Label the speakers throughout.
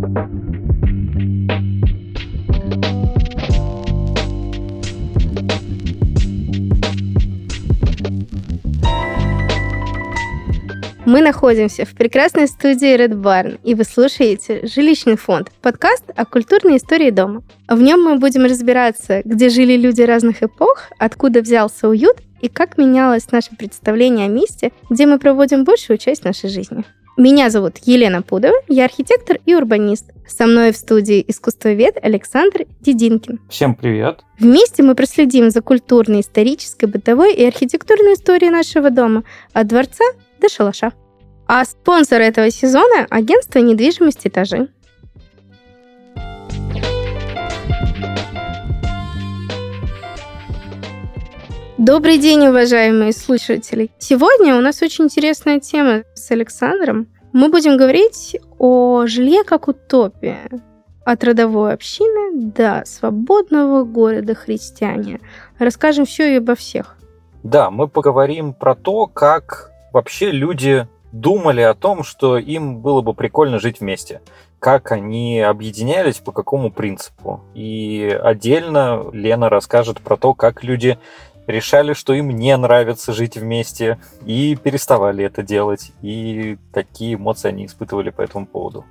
Speaker 1: Мы находимся в прекрасной студии Red Barn, и вы слушаете «Жилищный фонд» — подкаст о культурной истории дома. В нем мы будем разбираться, где жили люди разных эпох, откуда взялся уют и как менялось наше представление о месте, где мы проводим большую часть нашей жизни. Меня зовут Елена Пудова, я архитектор и урбанист. Со мной в студии искусствовед Александр Дединкин.
Speaker 2: Всем привет!
Speaker 1: Вместе мы проследим за культурной, исторической, бытовой и архитектурной историей нашего дома от дворца до шалаша. А спонсор этого сезона – агентство недвижимости «Этажи». Добрый день, уважаемые слушатели! Сегодня у нас очень интересная тема с Александром. Мы будем говорить о жилье как утопия. От родовой общины до свободного города христиане. Расскажем все и обо всех.
Speaker 2: Да, мы поговорим про то, как вообще люди думали о том, что им было бы прикольно жить вместе. Как они объединялись, по какому принципу. И отдельно Лена расскажет про то, как люди решали, что им не нравится жить вместе, и переставали это делать, и какие эмоции они испытывали по этому поводу.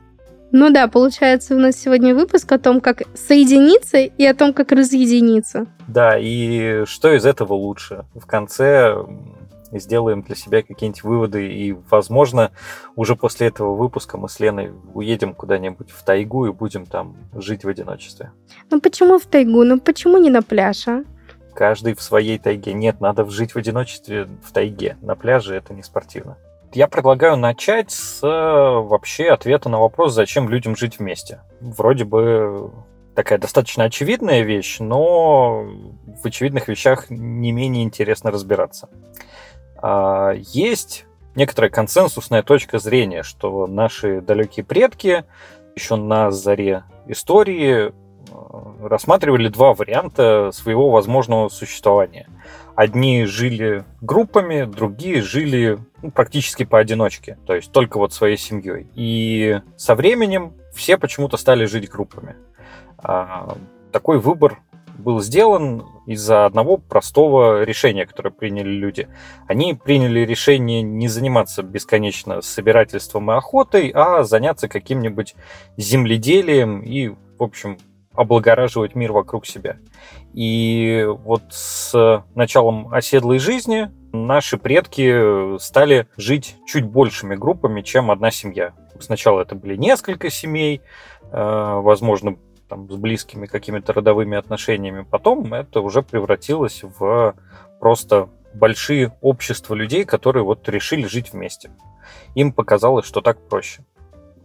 Speaker 1: Ну да, получается у нас сегодня выпуск о том, как соединиться и о том, как разъединиться.
Speaker 2: Да, и что из этого лучше. В конце сделаем для себя какие-нибудь выводы. И, возможно, уже после этого выпуска мы с Леной уедем куда-нибудь в тайгу и будем там жить в одиночестве.
Speaker 1: Ну почему в тайгу? Ну почему не на пляж, а?
Speaker 2: Каждый в своей тайге. Нет, надо жить в одиночестве в тайге. На пляже это не спортивно. Я предлагаю начать с вообще ответа на вопрос, зачем людям жить вместе. Вроде бы такая достаточно очевидная вещь, но в очевидных вещах не менее интересно разбираться. А, есть некоторая консенсусная точка зрения, что наши далекие предки еще на заре истории рассматривали два варианта своего возможного существования. Одни жили группами, другие жили ну, практически поодиночке, то есть только вот своей семьей. И со временем все почему-то стали жить группами. А, такой выбор был сделан из-за одного простого решения, которое приняли люди. Они приняли решение не заниматься бесконечно собирательством и охотой, а заняться каким-нибудь земледелием и, в общем, облагораживать мир вокруг себя. И вот с началом оседлой жизни наши предки стали жить чуть большими группами, чем одна семья. Сначала это были несколько семей, э, возможно, там, с близкими какими-то родовыми отношениями. Потом это уже превратилось в просто большие общества людей, которые вот решили жить вместе. Им показалось, что так проще.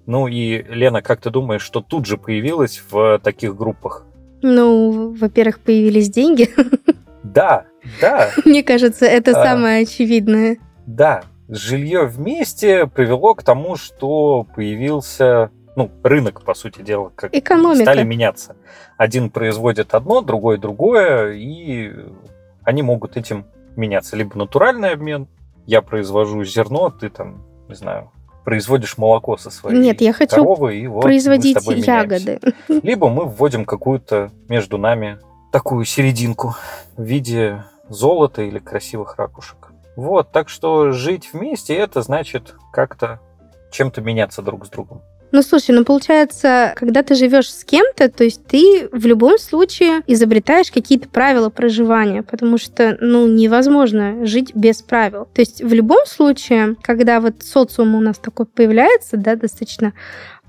Speaker 2: Ну и, Лена, как ты думаешь, что тут же появилось в таких группах?
Speaker 1: Ну, во-первых, появились деньги.
Speaker 2: Да, да.
Speaker 1: Мне кажется, это а, самое очевидное.
Speaker 2: Да, жилье вместе привело к тому, что появился ну, рынок, по сути дела, как
Speaker 1: Экономика.
Speaker 2: стали меняться. Один производит одно, другой другое, и они могут этим меняться. Либо натуральный обмен, я произвожу зерно, ты там, не знаю, производишь молоко со своей
Speaker 1: Нет, я хочу
Speaker 2: коровы, и вот
Speaker 1: производить ягоды.
Speaker 2: Либо мы вводим какую-то между нами такую серединку в виде золота или красивых ракушек. Вот, так что жить вместе это значит как-то чем-то меняться друг с другом.
Speaker 1: Ну, слушай, ну получается, когда ты живешь с кем-то, то есть ты в любом случае изобретаешь какие-то правила проживания, потому что, ну, невозможно жить без правил. То есть в любом случае, когда вот социум у нас такой появляется, да, достаточно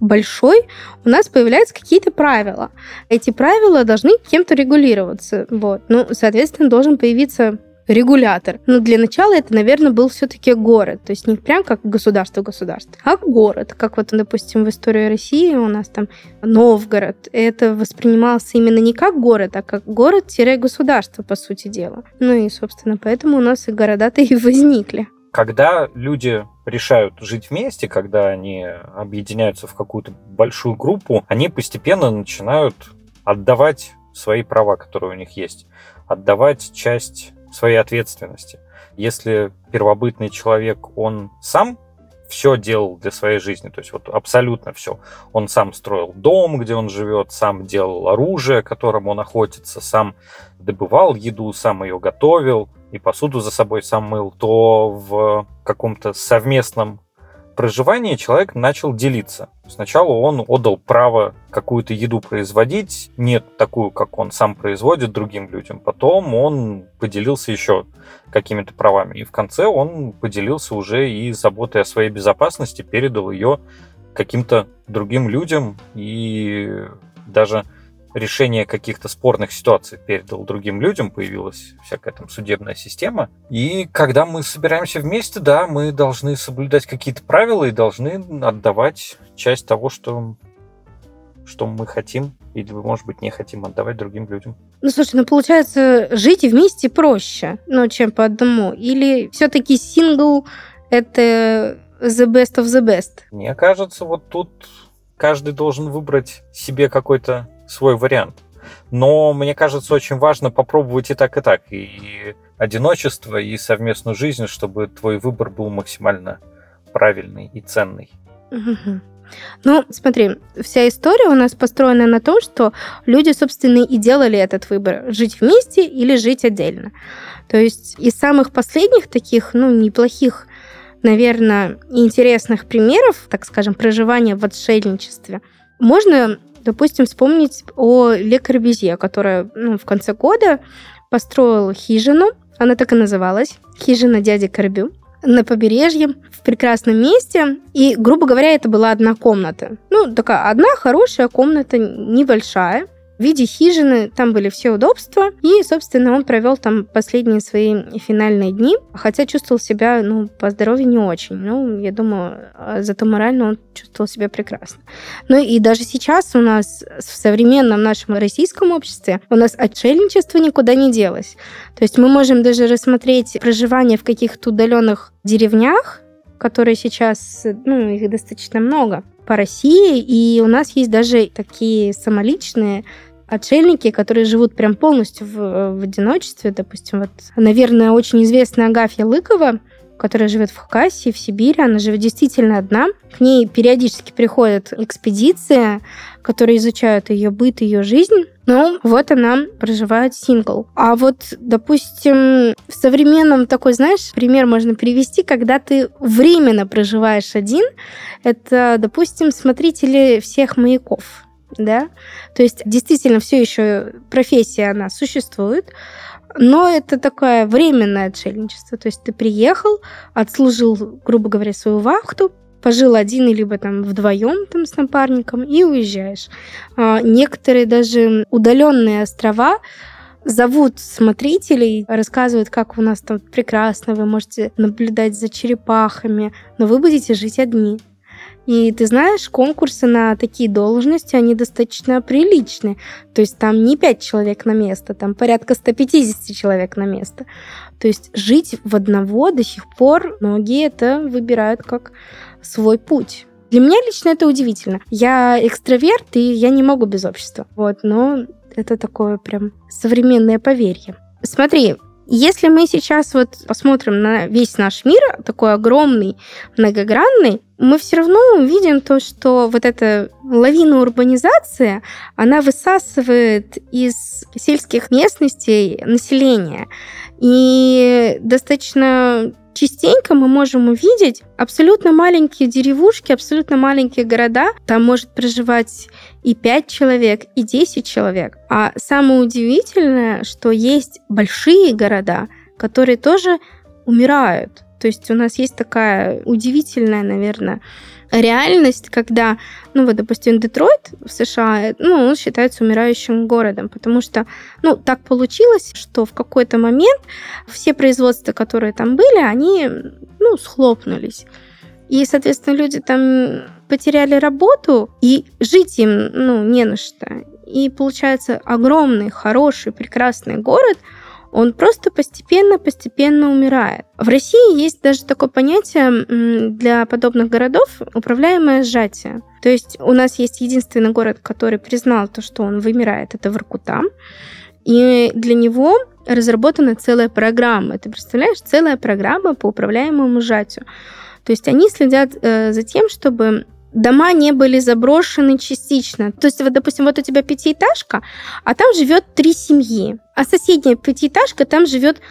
Speaker 1: большой, у нас появляются какие-то правила. Эти правила должны кем-то регулироваться. Вот. Ну, соответственно, должен появиться регулятор. Но для начала это, наверное, был все-таки город. То есть не прям как государство-государство, а город. Как вот, допустим, в истории России у нас там Новгород. Это воспринимался именно не как город, а как город-государство, по сути дела. Ну и, собственно, поэтому у нас и города-то и возникли.
Speaker 2: Когда люди решают жить вместе, когда они объединяются в какую-то большую группу, они постепенно начинают отдавать свои права, которые у них есть, отдавать часть своей ответственности. Если первобытный человек, он сам все делал для своей жизни, то есть вот абсолютно все. Он сам строил дом, где он живет, сам делал оружие, которым он охотится, сам добывал еду, сам ее готовил и посуду за собой сам мыл, то в каком-то совместном проживании человек начал делиться. Сначала он отдал право какую-то еду производить, нет такую, как он сам производит другим людям. Потом он поделился еще какими-то правами. И в конце он поделился уже и заботой о своей безопасности, передал ее каким-то другим людям и даже решение каких-то спорных ситуаций передал другим людям, появилась всякая там судебная система. И когда мы собираемся вместе, да, мы должны соблюдать какие-то правила и должны отдавать часть того, что, что мы хотим или, может быть, не хотим отдавать другим людям.
Speaker 1: Ну, слушай, ну, получается, жить вместе проще, ну, чем по одному. Или все-таки сингл — это the best of the best?
Speaker 2: Мне кажется, вот тут каждый должен выбрать себе какой-то свой вариант. Но мне кажется, очень важно попробовать и так, и так. И одиночество, и совместную жизнь, чтобы твой выбор был максимально правильный и ценный.
Speaker 1: Ну, смотри, вся история у нас построена на том, что люди, собственно, и делали этот выбор. Жить вместе или жить отдельно. То есть из самых последних таких, ну, неплохих, наверное, интересных примеров, так скажем, проживания в отшельничестве, можно Допустим, вспомнить о Ле Корбюзье, которая ну, в конце года построила хижину, она так и называлась, хижина дяди Корбю, на побережье, в прекрасном месте. И, грубо говоря, это была одна комната. Ну, такая одна хорошая комната, небольшая в виде хижины. Там были все удобства. И, собственно, он провел там последние свои финальные дни. Хотя чувствовал себя, ну, по здоровью не очень. Ну, я думаю, а зато морально он чувствовал себя прекрасно. Ну и даже сейчас у нас в современном нашем российском обществе у нас отшельничество никуда не делось. То есть мы можем даже рассмотреть проживание в каких-то удаленных деревнях, которые сейчас, ну, их достаточно много по России, и у нас есть даже такие самоличные отшельники, которые живут прям полностью в, в одиночестве. Допустим, вот, наверное, очень известная Агафья Лыкова, которая живет в Хакасии, в Сибири. Она живет действительно одна. К ней периодически приходят экспедиции, которые изучают ее быт, ее жизнь. Ну, вот она проживает сингл. А вот, допустим, в современном такой, знаешь, пример можно привести, когда ты временно проживаешь один. Это, допустим, смотрители всех маяков да, то есть действительно все еще профессия, она существует, но это такое временное отшельничество, то есть ты приехал, отслужил, грубо говоря, свою вахту, пожил один, либо там вдвоем там с напарником и уезжаешь. А некоторые даже удаленные острова зовут смотрителей, рассказывают, как у нас там прекрасно, вы можете наблюдать за черепахами, но вы будете жить одни. И ты знаешь, конкурсы на такие должности, они достаточно приличные. То есть там не 5 человек на место, там порядка 150 человек на место. То есть жить в одного до сих пор многие это выбирают как свой путь. Для меня лично это удивительно. Я экстраверт, и я не могу без общества. Вот, но это такое прям современное поверье. Смотри, если мы сейчас вот посмотрим на весь наш мир, такой огромный, многогранный, мы все равно увидим то, что вот эта лавина урбанизации, она высасывает из сельских местностей население. И достаточно частенько мы можем увидеть абсолютно маленькие деревушки, абсолютно маленькие города. Там может проживать и 5 человек, и 10 человек. А самое удивительное, что есть большие города, которые тоже умирают. То есть у нас есть такая удивительная, наверное, реальность, когда, ну вот, допустим, Детройт в США, ну, он считается умирающим городом, потому что, ну, так получилось, что в какой-то момент все производства, которые там были, они, ну, схлопнулись. И, соответственно, люди там потеряли работу, и жить им, ну, не на что. И получается огромный, хороший, прекрасный город – он просто постепенно-постепенно умирает. В России есть даже такое понятие для подобных городов управляемое сжатие. То есть у нас есть единственный город, который признал то, что он вымирает, это Воркута. И для него разработана целая программа. Ты представляешь, целая программа по управляемому сжатию. То есть они следят э, за тем, чтобы дома не были заброшены частично. То есть, вот, допустим, вот у тебя пятиэтажка, а там живет три семьи, а соседняя пятиэтажка, там живет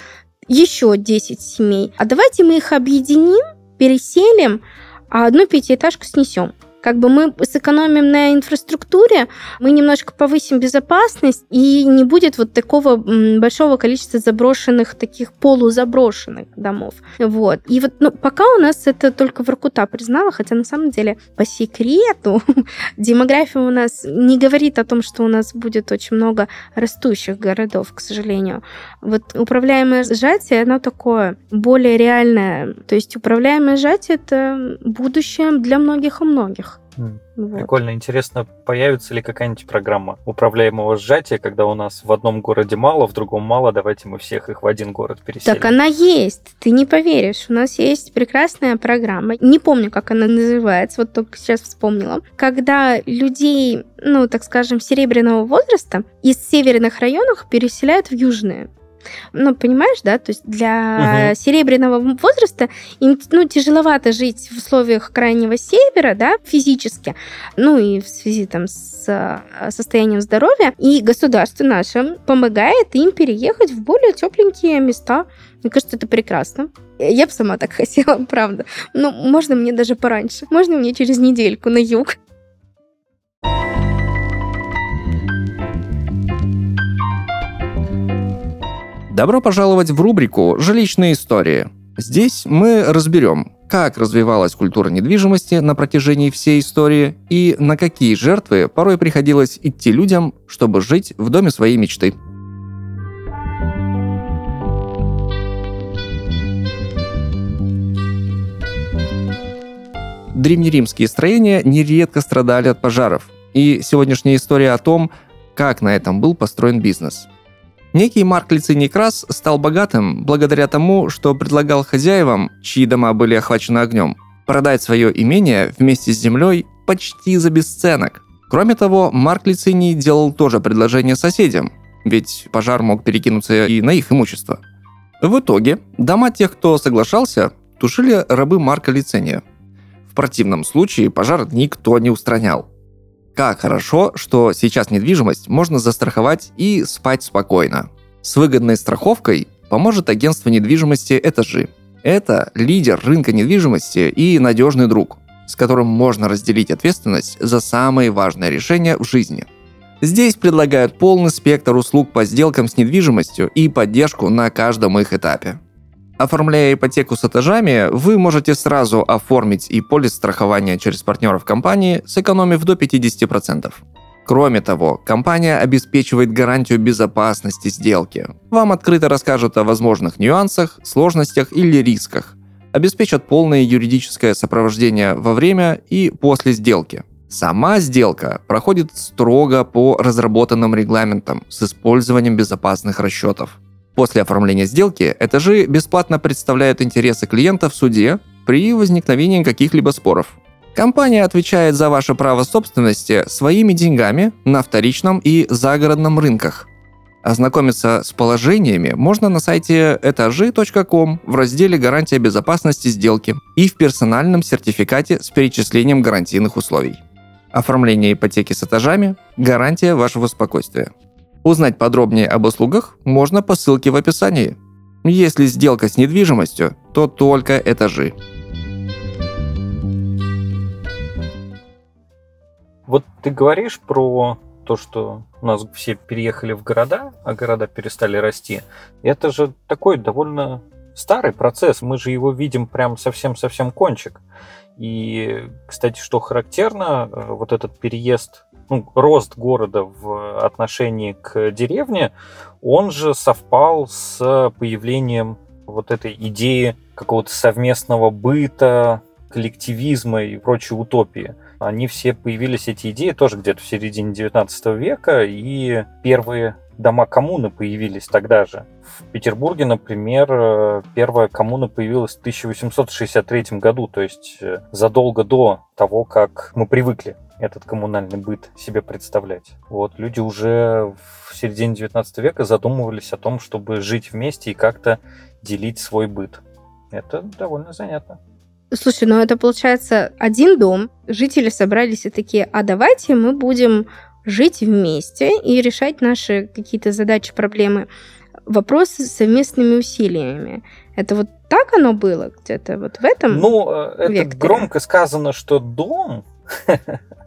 Speaker 1: еще 10 семей. А давайте мы их объединим, переселим, а одну пятиэтажку снесем как бы мы сэкономим на инфраструктуре, мы немножко повысим безопасность, и не будет вот такого большого количества заброшенных, таких полузаброшенных домов. Вот. И вот ну, пока у нас это только Воркута признала, хотя на самом деле по секрету демография у нас не говорит о том, что у нас будет очень много растущих городов, к сожалению. Вот управляемое сжатие, оно такое более реальное. То есть управляемое сжатие — это будущее для многих и многих.
Speaker 2: Вот. Прикольно, интересно, появится ли какая-нибудь программа управляемого сжатия, когда у нас в одном городе мало, в другом мало, давайте мы всех их в один город переселим.
Speaker 1: Так она есть, ты не поверишь. У нас есть прекрасная программа, не помню, как она называется, вот только сейчас вспомнила, когда людей, ну, так скажем, серебряного возраста из северных районов переселяют в южные. Ну, понимаешь, да? То есть для угу. серебряного возраста им ну, тяжеловато жить в условиях крайнего севера, да, физически, ну и в связи там с а, состоянием здоровья. И государство наше помогает им переехать в более тепленькие места. Мне кажется, это прекрасно. Я бы сама так хотела, правда. Но можно мне даже пораньше. Можно мне через недельку на юг.
Speaker 3: Добро пожаловать в рубрику «Жилищные истории». Здесь мы разберем, как развивалась культура недвижимости на протяжении всей истории и на какие жертвы порой приходилось идти людям, чтобы жить в доме своей мечты. Древнеримские строения нередко страдали от пожаров, и сегодняшняя история о том, как на этом был построен бизнес – Некий Марк Лициний Крас стал богатым благодаря тому, что предлагал хозяевам, чьи дома были охвачены огнем, продать свое имение вместе с землей почти за бесценок. Кроме того, Марк Лициний делал тоже предложение соседям, ведь пожар мог перекинуться и на их имущество. В итоге, дома тех, кто соглашался, тушили рабы Марка Лициния. В противном случае пожар никто не устранял. Как хорошо, что сейчас недвижимость можно застраховать и спать спокойно. С выгодной страховкой поможет агентство недвижимости «Этажи». Это лидер рынка недвижимости и надежный друг, с которым можно разделить ответственность за самые важные решения в жизни. Здесь предлагают полный спектр услуг по сделкам с недвижимостью и поддержку на каждом их этапе. Оформляя ипотеку с этажами, вы можете сразу оформить и полис страхования через партнеров компании, сэкономив до 50%. Кроме того, компания обеспечивает гарантию безопасности сделки. Вам открыто расскажут о возможных нюансах, сложностях или рисках. Обеспечат полное юридическое сопровождение во время и после сделки. Сама сделка проходит строго по разработанным регламентам с использованием безопасных расчетов. После оформления сделки этажи бесплатно представляют интересы клиента в суде при возникновении каких-либо споров. Компания отвечает за ваше право собственности своими деньгами на вторичном и загородном рынках. Ознакомиться с положениями можно на сайте этажи.ком в разделе «Гарантия безопасности сделки» и в персональном сертификате с перечислением гарантийных условий. Оформление ипотеки с этажами – гарантия вашего спокойствия. Узнать подробнее об услугах можно по ссылке в описании. Если сделка с недвижимостью, то только этажи.
Speaker 2: Вот ты говоришь про то, что у нас все переехали в города, а города перестали расти. Это же такой довольно старый процесс. Мы же его видим прям совсем-совсем кончик. И, кстати, что характерно, э, вот этот переезд ну, рост города в отношении к деревне, он же совпал с появлением вот этой идеи какого-то совместного быта, коллективизма и прочей утопии. Они все появились, эти идеи, тоже где-то в середине 19 века, и первые дома коммуны появились тогда же. В Петербурге, например, первая коммуна появилась в 1863 году, то есть задолго до того, как мы привыкли этот коммунальный быт себе представлять. Вот люди уже в середине 19 века задумывались о том, чтобы жить вместе и как-то делить свой быт. Это довольно занятно.
Speaker 1: Слушай, ну это получается один дом, жители собрались и такие, а давайте мы будем жить вместе и решать наши какие-то задачи, проблемы, вопросы совместными усилиями. Это вот так оно было где-то вот в этом
Speaker 2: Ну, э, это
Speaker 1: векторе?
Speaker 2: громко сказано, что дом,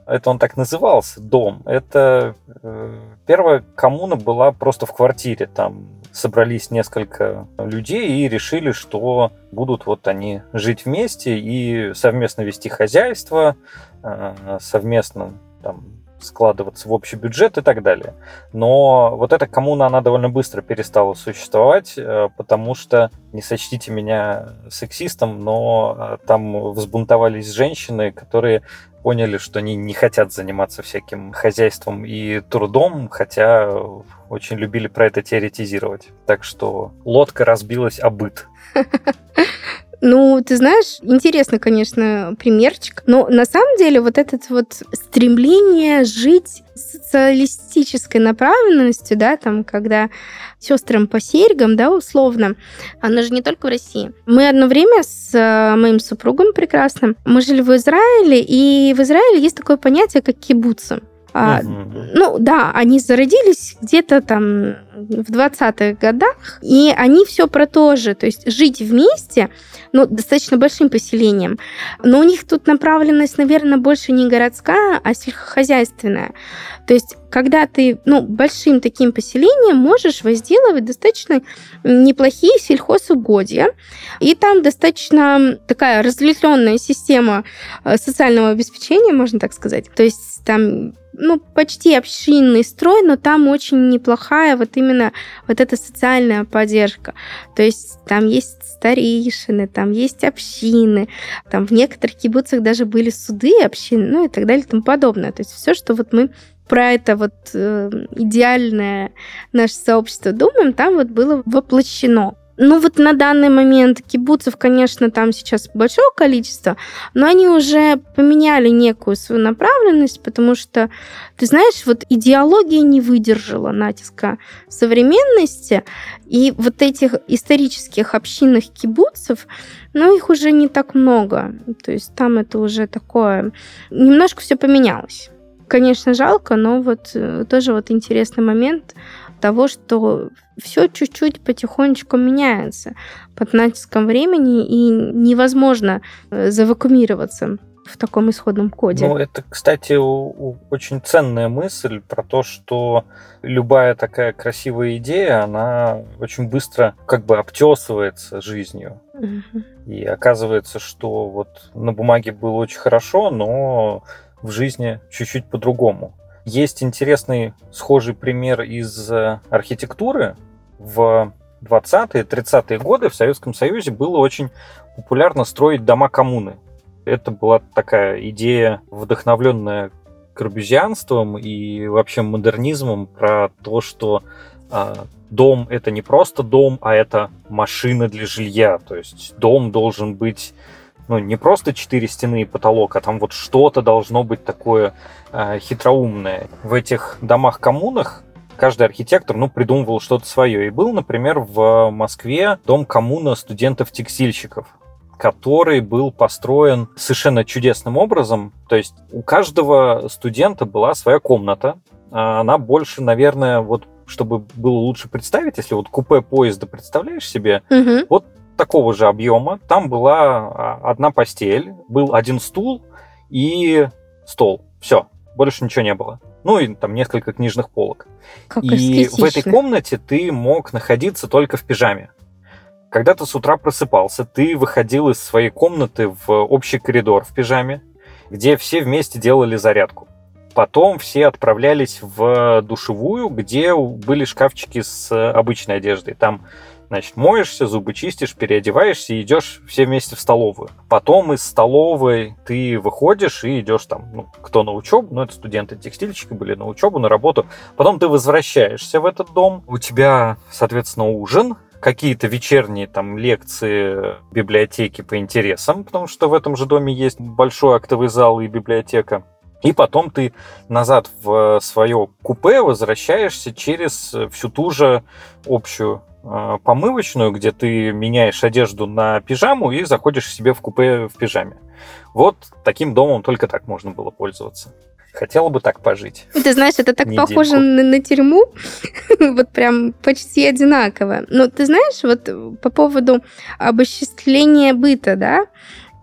Speaker 2: это он так назывался, дом, это э, первая коммуна была просто в квартире, там собрались несколько людей и решили, что будут вот они жить вместе и совместно вести хозяйство, э, совместно там складываться в общий бюджет и так далее. Но вот эта коммуна, она довольно быстро перестала существовать, э, потому что, не сочтите меня сексистом, но э, там взбунтовались женщины, которые поняли, что они не хотят заниматься всяким хозяйством и трудом, хотя очень любили про это теоретизировать. Так что лодка разбилась о быт.
Speaker 1: Ну, ты знаешь, интересно, конечно, примерчик. Но на самом деле вот этот вот стремление жить социалистической направленностью, да, там, когда сестрам по серьгам, да, условно, она же не только в России. Мы одно время с э, моим супругом прекрасным, мы жили в Израиле, и в Израиле есть такое понятие, как кибуцы. А, ну да, они зародились где-то там в 20-х годах, и они все про то же, то есть жить вместе, ну, достаточно большим поселением. Но у них тут направленность, наверное, больше не городская, а сельскохозяйственная. То есть, когда ты, ну, большим таким поселением можешь возделывать достаточно неплохие сельхозугодья, и там достаточно такая разветвленная система э, социального обеспечения, можно так сказать. То есть там ну, почти общинный строй, но там очень неплохая вот именно вот эта социальная поддержка. То есть там есть старейшины, там есть общины, там в некоторых кибуцах даже были суды общины, ну и так далее и тому подобное. То есть все, что вот мы про это вот э, идеальное наше сообщество думаем, там вот было воплощено. Ну вот на данный момент кибуцев, конечно, там сейчас большое количество, но они уже поменяли некую свою направленность, потому что, ты знаешь, вот идеология не выдержала натиска современности, и вот этих исторических общинных кибуцев, ну, их уже не так много. То есть там это уже такое... Немножко все поменялось. Конечно, жалко, но вот э, тоже вот интересный момент того, что все чуть-чуть потихонечку меняется под натиском времени, и невозможно э, завакуумироваться в таком исходном коде.
Speaker 2: Ну, это, кстати, очень ценная мысль про то, что любая такая красивая идея, она очень быстро как бы обтесывается жизнью. И оказывается, что вот на бумаге было очень хорошо, но в жизни чуть-чуть по-другому. Есть интересный схожий пример из э, архитектуры. В 20-е, 30-е годы в Советском Союзе было очень популярно строить дома коммуны. Это была такая идея, вдохновленная корбюзианством и вообще модернизмом про то, что а, дом это не просто дом, а это машина для жилья. То есть дом должен быть ну, не просто четыре стены и потолок, а там вот что-то должно быть такое э, хитроумное. В этих домах-коммунах каждый архитектор, ну, придумывал что-то свое. И был, например, в Москве дом-коммуна студентов-текстильщиков который был построен совершенно чудесным образом. То есть у каждого студента была своя комната. А Она больше, наверное, вот чтобы было лучше представить, если вот купе поезда представляешь себе,
Speaker 1: Мгм.
Speaker 2: Такого же объема. Там была а, одна постель, был один стул и стол. Все, больше ничего не было. Ну и там несколько книжных полок.
Speaker 1: Как
Speaker 2: и в этой комнате ты мог находиться только в пижаме. Когда ты с утра просыпался, ты выходил из своей комнаты в общий коридор в пижаме, где все вместе делали зарядку. Потом все отправлялись в душевую, где были шкафчики с обычной одеждой. Там Значит, моешься, зубы чистишь, переодеваешься и идешь все вместе в столовую. Потом из столовой ты выходишь и идешь там, ну, кто на учебу, ну, это студенты-текстильщики были на учебу, на работу. Потом ты возвращаешься в этот дом, у тебя, соответственно, ужин, какие-то вечерние там лекции библиотеки по интересам, потому что в этом же доме есть большой актовый зал и библиотека. И потом ты назад в свое купе возвращаешься через всю ту же общую помывочную, где ты меняешь одежду на пижаму и заходишь себе в купе в пижаме. Вот таким домом только так можно было пользоваться. Хотела бы так пожить.
Speaker 1: Ты знаешь, это так
Speaker 2: Недельку.
Speaker 1: похоже на, на тюрьму, вот прям почти одинаково. Но ты знаешь, вот по поводу обосчествления быта, да,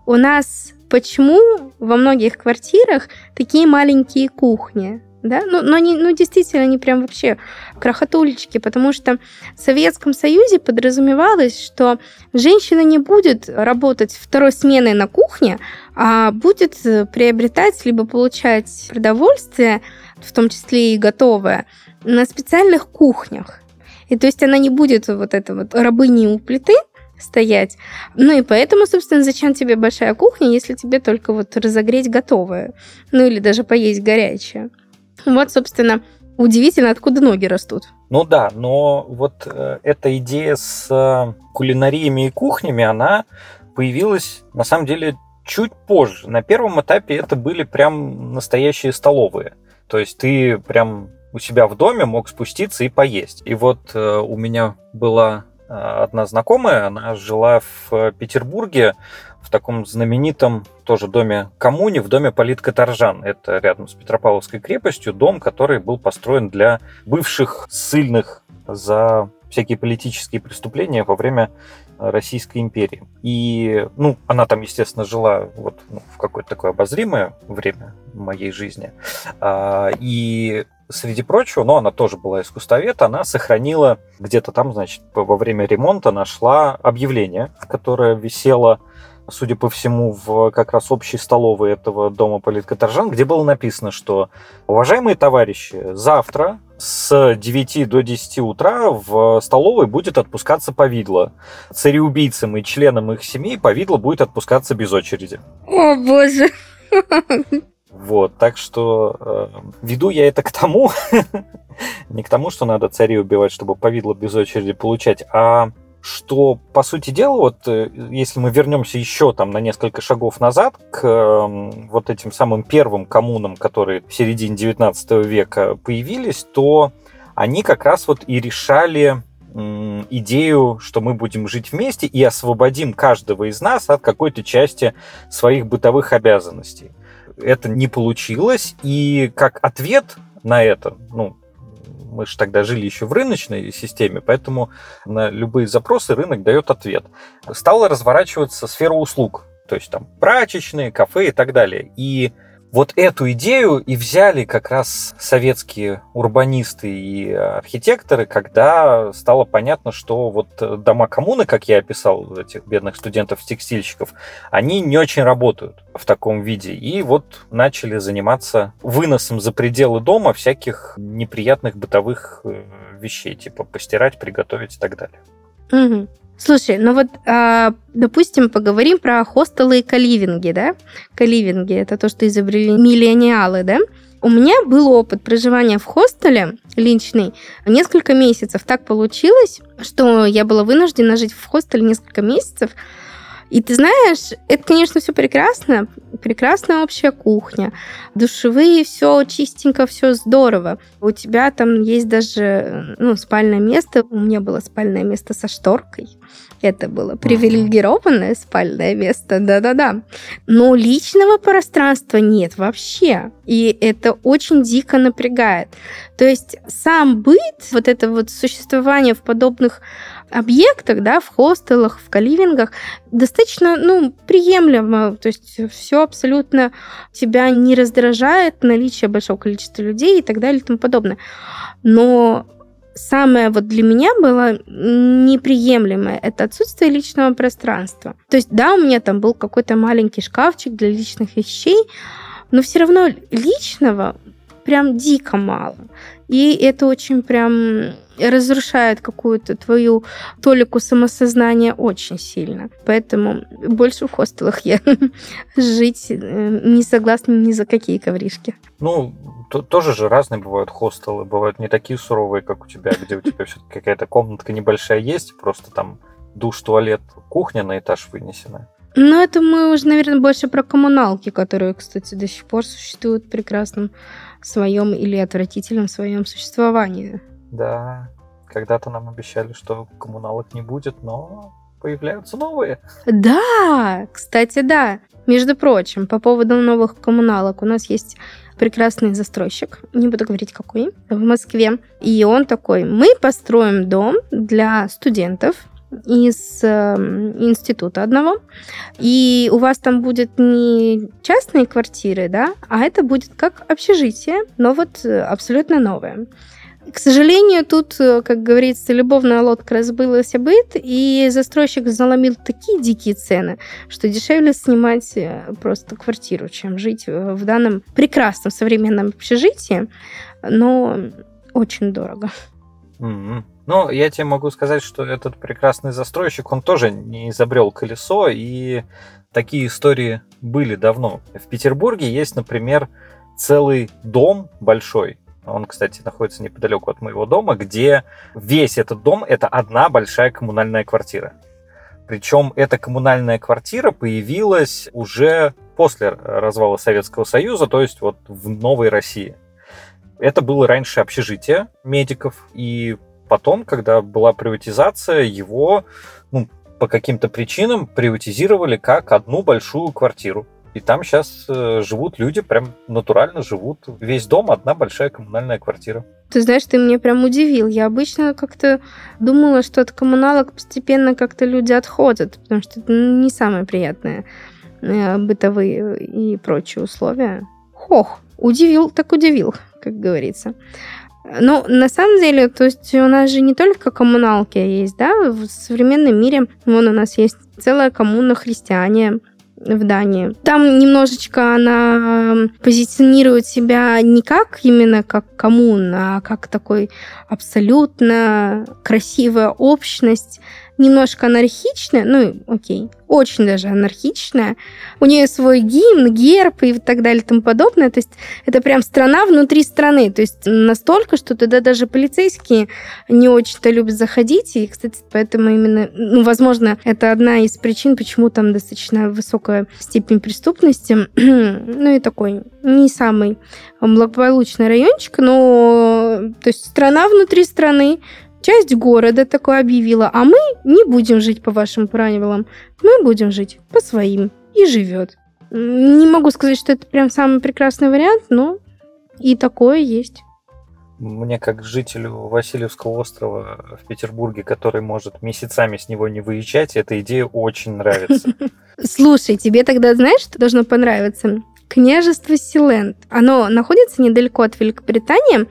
Speaker 1: у нас почему во многих квартирах такие маленькие кухни? Да? Ну, но они, ну, действительно, они прям вообще крохотулечки, потому что в Советском Союзе подразумевалось, что женщина не будет работать второй сменой на кухне, а будет приобретать либо получать продовольствие, в том числе и готовое, на специальных кухнях. И то есть она не будет вот это вот рабыней у плиты, стоять. Ну и поэтому, собственно, зачем тебе большая кухня, если тебе только вот разогреть готовое, ну или даже поесть горячее. Вот, собственно, удивительно, откуда ноги растут.
Speaker 2: Ну да, но вот э, эта идея с э, кулинариями и кухнями, она появилась на самом деле чуть позже. На первом этапе это были прям настоящие столовые. То есть ты прям у себя в доме мог спуститься и поесть. И вот э, у меня была э, одна знакомая, она жила в Петербурге таком знаменитом тоже доме коммуне, в доме политкоторжан. Это рядом с Петропавловской крепостью, дом, который был построен для бывших ссыльных за всякие политические преступления во время Российской империи. И, ну, она там, естественно, жила вот ну, в какое-то такое обозримое время моей жизни. А, и среди прочего, но она тоже была искусствовед, она сохранила где-то там, значит, во время ремонта нашла объявление, которое висело судя по всему, в как раз общей столовой этого дома политкоторжан, где было написано, что «Уважаемые товарищи, завтра с 9 до 10 утра в столовой будет отпускаться повидло. Цареубийцам и членам их семей повидло будет отпускаться без очереди».
Speaker 1: О, боже!
Speaker 2: Вот, так что э, веду я это к тому, не к тому, что надо царей убивать, чтобы повидло без очереди получать, а что, по сути дела, вот э, если мы вернемся еще там на несколько шагов назад к э, вот этим самым первым коммунам, которые в середине 19 века появились, то они как раз вот и решали идею, что мы будем жить вместе и освободим каждого из нас от какой-то части своих бытовых обязанностей. Это не получилось, и как ответ на это, ну, мы же тогда жили еще в рыночной системе, поэтому на любые запросы рынок дает ответ. Стала разворачиваться сфера услуг, то есть там прачечные, кафе и так далее. И вот эту идею и взяли как раз советские урбанисты и архитекторы, когда стало понятно, что вот дома коммуны, как я описал, этих бедных студентов-текстильщиков, они не очень работают в таком виде. И вот начали заниматься выносом за пределы дома всяких неприятных бытовых э, вещей, типа постирать, приготовить и так далее.
Speaker 1: Угу. Слушай, ну вот, а, допустим, поговорим про хостелы и каливинги, да? Каливинги – это то, что изобрели миллениалы, да? У меня был опыт проживания в хостеле личный несколько месяцев. Так получилось, что я была вынуждена жить в хостеле несколько месяцев, и ты знаешь, это, конечно, все прекрасно, прекрасная общая кухня, душевые, все чистенько, все здорово. У тебя там есть даже ну, спальное место. У меня было спальное место со шторкой. Это было привилегированное спальное место, да-да-да. Но личного пространства нет вообще. И это очень дико напрягает. То есть сам быт, вот это вот существование в подобных объектах, да, в хостелах, в каливингах, достаточно, ну, приемлемо. То есть все абсолютно тебя не раздражает, наличие большого количества людей и так далее и тому подобное. Но самое вот для меня было неприемлемое это отсутствие личного пространства. То есть, да, у меня там был какой-то маленький шкафчик для личных вещей, но все равно личного прям дико мало. И это очень прям разрушает какую-то твою толику самосознания очень сильно. Поэтому больше в хостелах я жить э, не согласна ни за какие ковришки.
Speaker 2: Ну, то, тоже же разные бывают хостелы. Бывают не такие суровые, как у тебя, где у тебя все-таки какая-то комнатка небольшая есть, просто там душ, туалет, кухня на этаж вынесена.
Speaker 1: Ну, это мы уже, наверное, больше про коммуналки, которые, кстати, до сих пор существуют в прекрасном своем или отвратительном своем существовании.
Speaker 2: Да, Когда-то нам обещали, что коммуналок не будет, но появляются новые.
Speaker 1: Да, кстати, да. Между прочим, по поводу новых коммуналок, у нас есть прекрасный застройщик, не буду говорить какой, в Москве. И он такой, мы построим дом для студентов, из э, института одного, и у вас там будет не частные квартиры, да, а это будет как общежитие, но вот э, абсолютно новое. К сожалению, тут, э, как говорится, любовная лодка разбылась быт, и застройщик заломил такие дикие цены, что дешевле снимать э, просто квартиру, чем жить в данном прекрасном современном общежитии, но очень дорого.
Speaker 2: Mm-hmm. Ну, я тебе могу сказать, что этот прекрасный застройщик, он тоже не изобрел колесо, и такие истории были давно. В Петербурге есть, например, целый дом большой, он, кстати, находится неподалеку от моего дома, где весь этот дом это одна большая коммунальная квартира. Причем эта коммунальная квартира появилась уже после развала Советского Союза, то есть вот в новой России. Это было раньше общежитие медиков, и потом, когда была приватизация, его ну, по каким-то причинам приватизировали как одну большую квартиру. И там сейчас э, живут люди, прям натурально живут. Весь дом одна большая коммунальная квартира.
Speaker 1: Ты знаешь, ты меня прям удивил. Я обычно как-то думала, что от коммуналок постепенно как-то люди отходят, потому что это не самые приятные э, бытовые и прочие условия. Хох, удивил, так удивил, как говорится. Ну, на самом деле, то есть у нас же не только коммуналки есть, да, в современном мире, вон у нас есть целая коммуна христиане, в Дании. Там немножечко она позиционирует себя не как именно как коммуна, а как такой абсолютно красивая общность, немножко анархичная, ну, окей, очень даже анархичная. У нее свой гимн, герб и так далее и тому подобное. То есть это прям страна внутри страны. То есть настолько, что туда даже полицейские не очень-то любят заходить. И, кстати, поэтому именно, ну, возможно, это одна из причин, почему там достаточно высокая степень преступности. ну и такой не самый благополучный райончик, но то есть страна внутри страны, Часть города такое объявила, а мы не будем жить по вашим правилам, мы будем жить по своим. И живет. Не могу сказать, что это прям самый прекрасный вариант, но и такое есть.
Speaker 2: Мне, как жителю Васильевского острова в Петербурге, который может месяцами с него не выезжать, эта идея очень нравится.
Speaker 1: Слушай, тебе тогда знаешь, что должно понравиться? Княжество Силенд. Оно находится недалеко от Великобритании.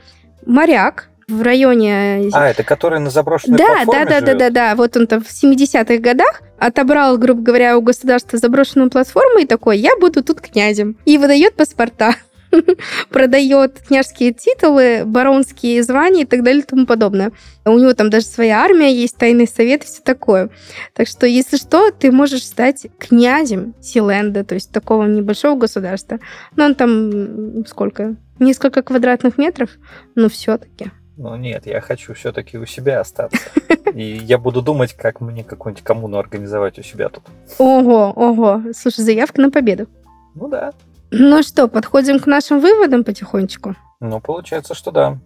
Speaker 1: Моряк, в районе...
Speaker 2: А, это который на заброшенной
Speaker 1: да,
Speaker 2: платформе
Speaker 1: Да, да, да, да, да. Вот он там в 70-х годах отобрал, грубо говоря, у государства заброшенную платформу и такой, я буду тут князем. И выдает паспорта продает княжские титулы, баронские звания и так далее и тому подобное. У него там даже своя армия есть, тайный совет и все такое. Так что, если что, ты можешь стать князем Силенда, то есть такого небольшого государства. Но он там сколько? Несколько квадратных метров, но все-таки.
Speaker 2: Ну нет, я хочу все-таки у себя остаться. И я буду думать, как мне какую-нибудь коммуну организовать у себя тут.
Speaker 1: Ого, ого. Слушай, заявка на победу.
Speaker 2: Ну да.
Speaker 1: Ну что, подходим к нашим выводам потихонечку?
Speaker 2: Ну, получается, что да.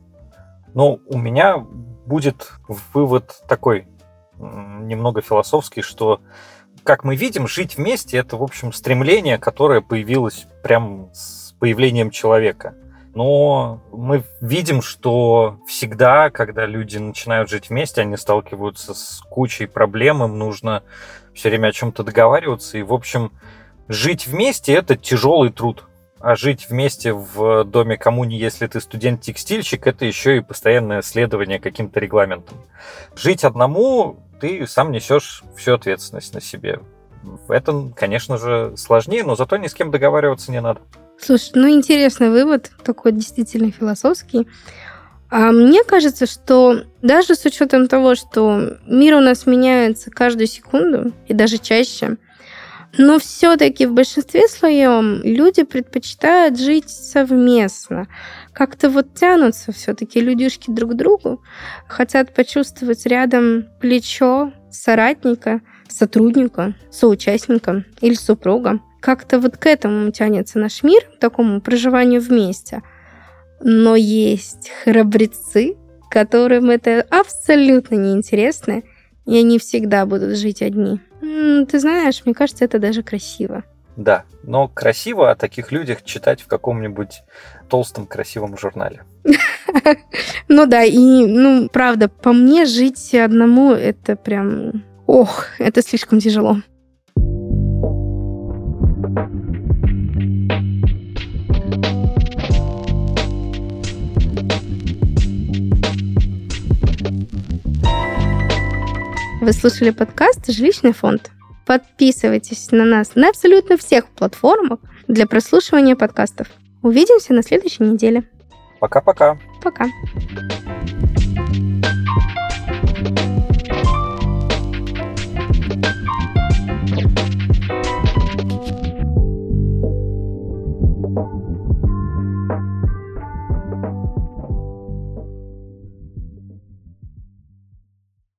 Speaker 2: Ну, у меня будет вывод такой, немного философский, что, как мы видим, жить вместе – это, в общем, стремление, которое появилось прям с появлением человека – но мы видим, что всегда, когда люди начинают жить вместе, они сталкиваются с кучей проблем, им нужно все время о чем-то договариваться. И, в общем, жить вместе – это тяжелый труд. А жить вместе в доме коммуни, если ты студент-текстильщик, это еще и постоянное следование каким-то регламентам. Жить одному ты сам несешь всю ответственность на себе. Это, конечно же, сложнее, но зато ни с кем договариваться не надо.
Speaker 1: Слушай, ну интересный вывод, такой действительно философский. А мне кажется, что даже с учетом того, что мир у нас меняется каждую секунду и даже чаще, но все-таки в большинстве своем люди предпочитают жить совместно. Как-то вот тянутся все-таки людишки друг к другу, хотят почувствовать рядом плечо соратника, сотрудника, соучастника или супруга. Как-то вот к этому тянется наш мир, к такому проживанию вместе. Но есть храбрецы, которым это абсолютно неинтересно, и они всегда будут жить одни. Ты знаешь, мне кажется, это даже красиво.
Speaker 2: Да, но красиво о таких людях читать в каком-нибудь толстом красивом журнале.
Speaker 1: Ну да, и, ну, правда, по мне жить одному это прям... Ох, это слишком тяжело. Вы слушали подкаст «Жилищный фонд». Подписывайтесь на нас на абсолютно всех платформах для прослушивания подкастов. Увидимся на следующей неделе.
Speaker 2: Пока-пока.
Speaker 1: Пока. -пока. Пока.